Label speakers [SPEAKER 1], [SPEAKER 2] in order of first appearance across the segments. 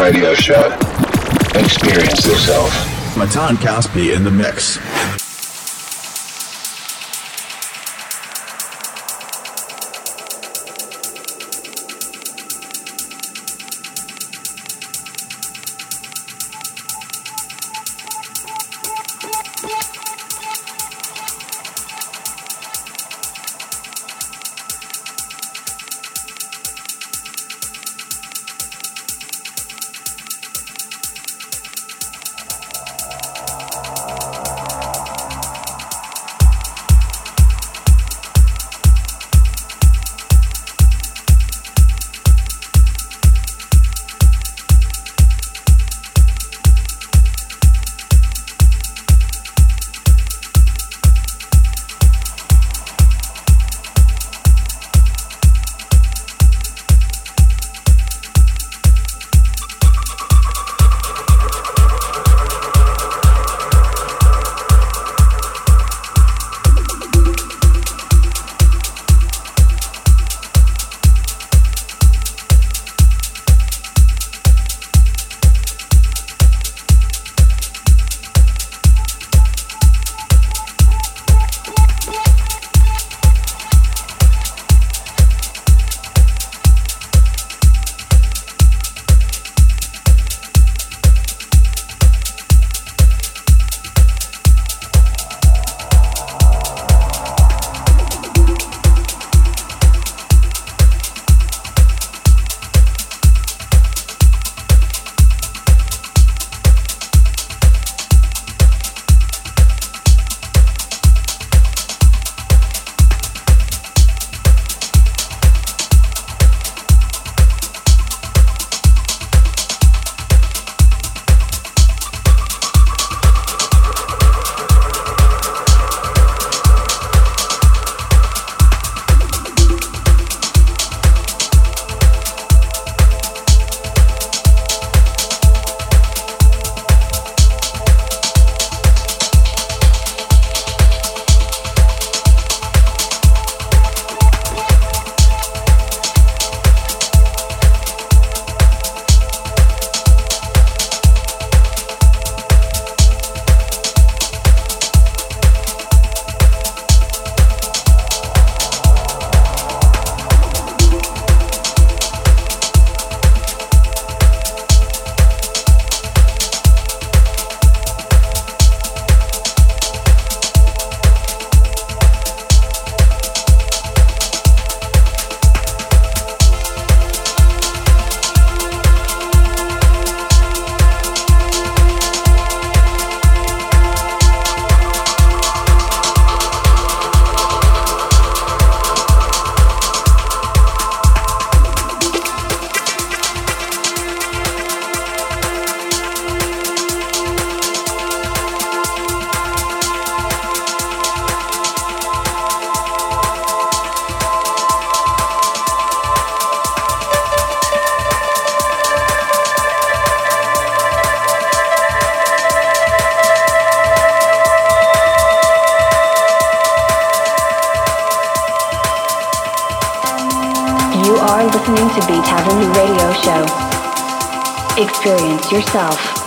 [SPEAKER 1] radio show. Experience yourself.
[SPEAKER 2] Matan Caspi in the mix.
[SPEAKER 3] Yourself.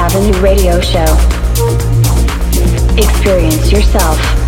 [SPEAKER 2] Avenue Radio Show. Experience yourself.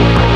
[SPEAKER 2] you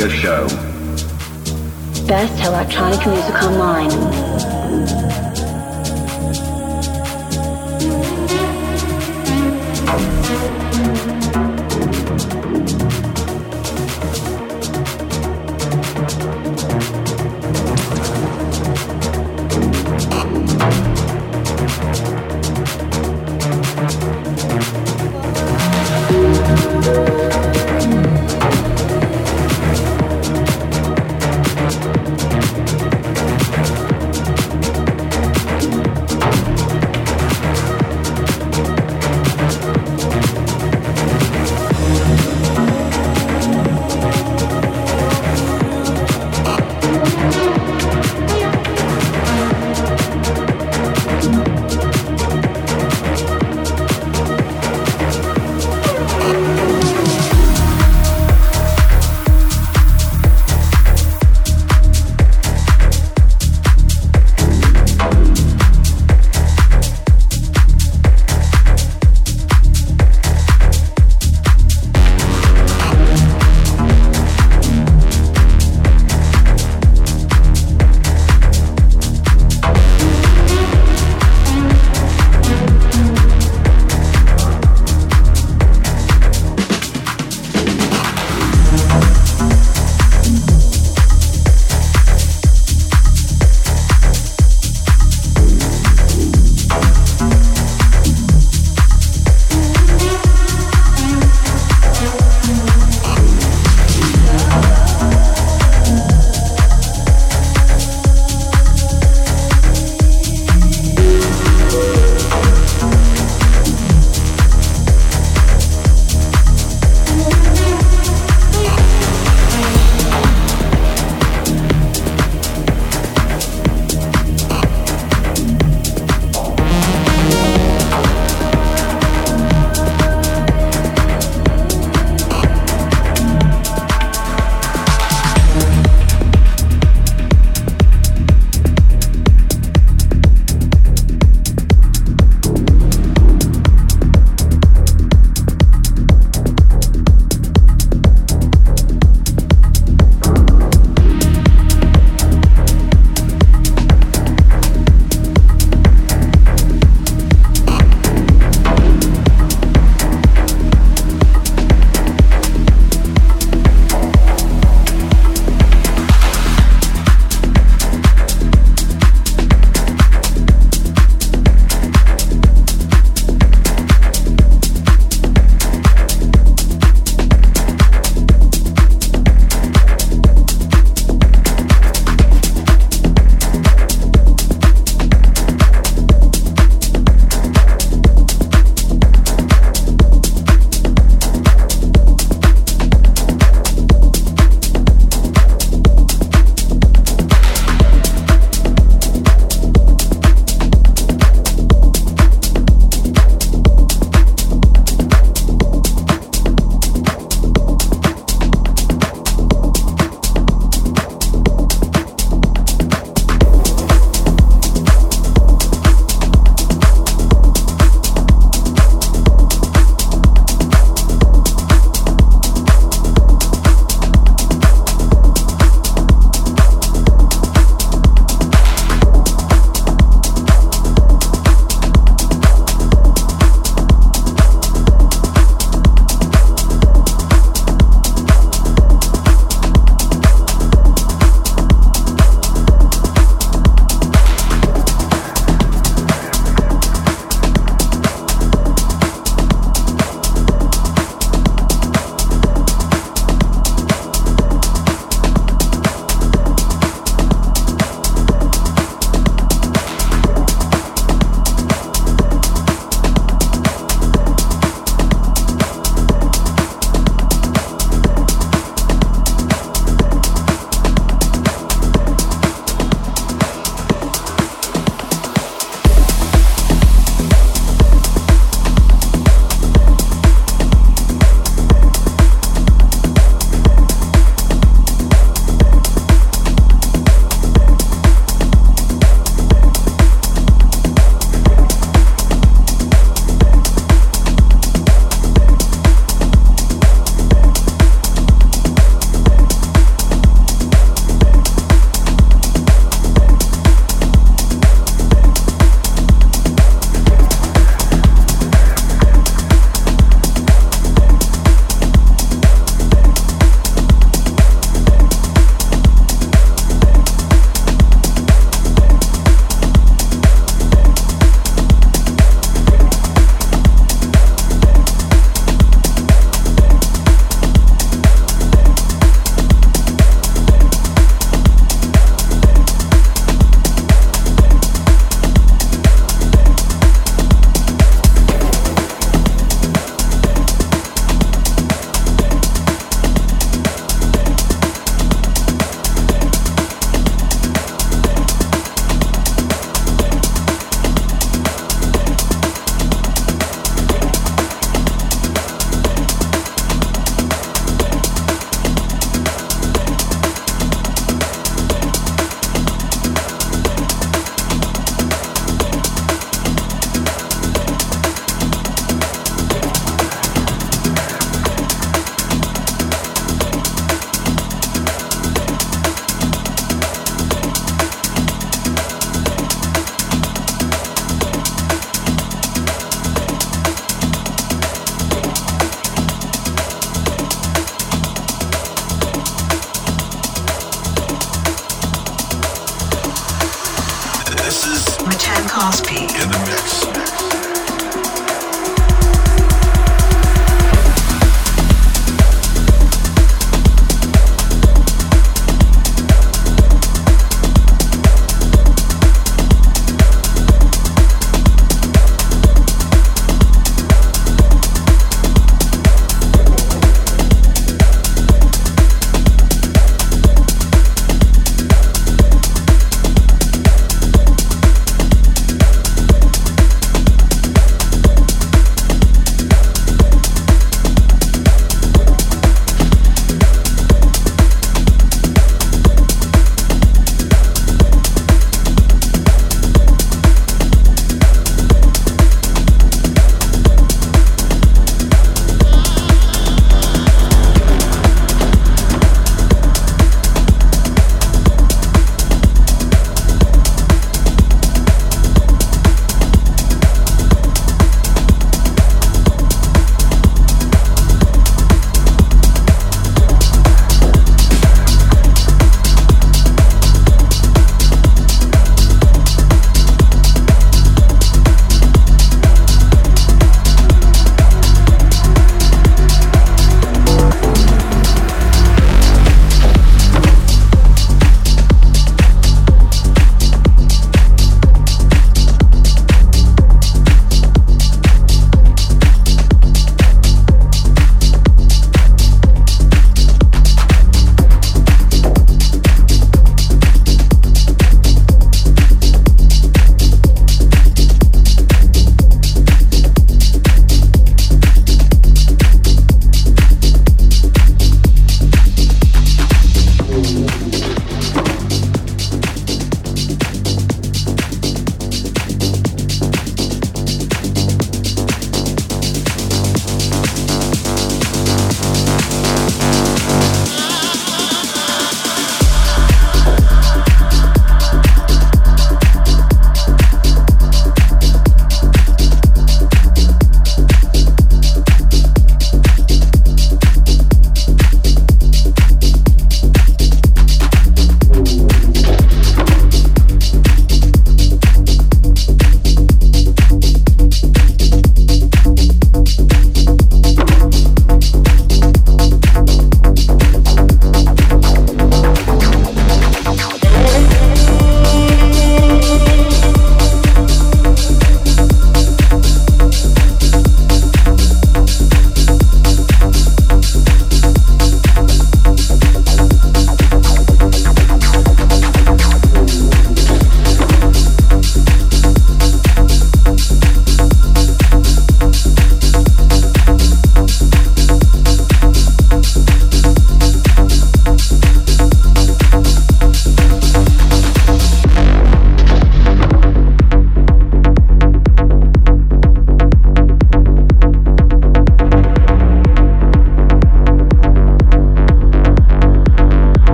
[SPEAKER 2] Radio Show.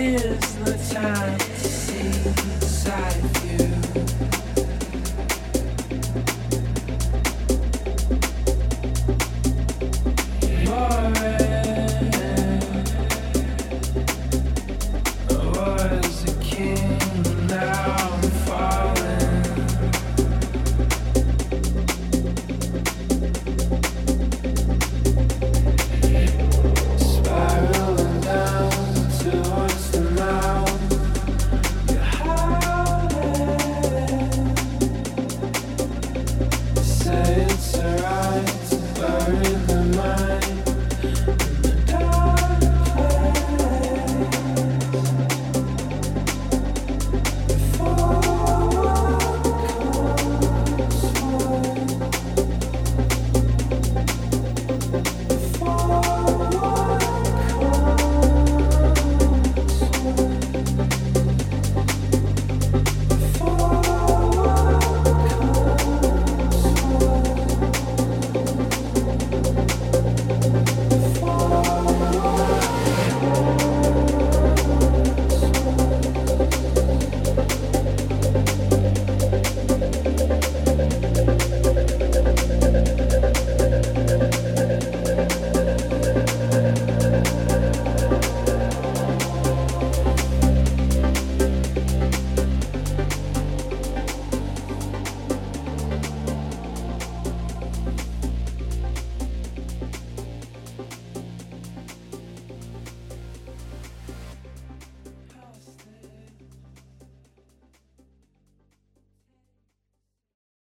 [SPEAKER 4] is the time to
[SPEAKER 2] see inside
[SPEAKER 5] you.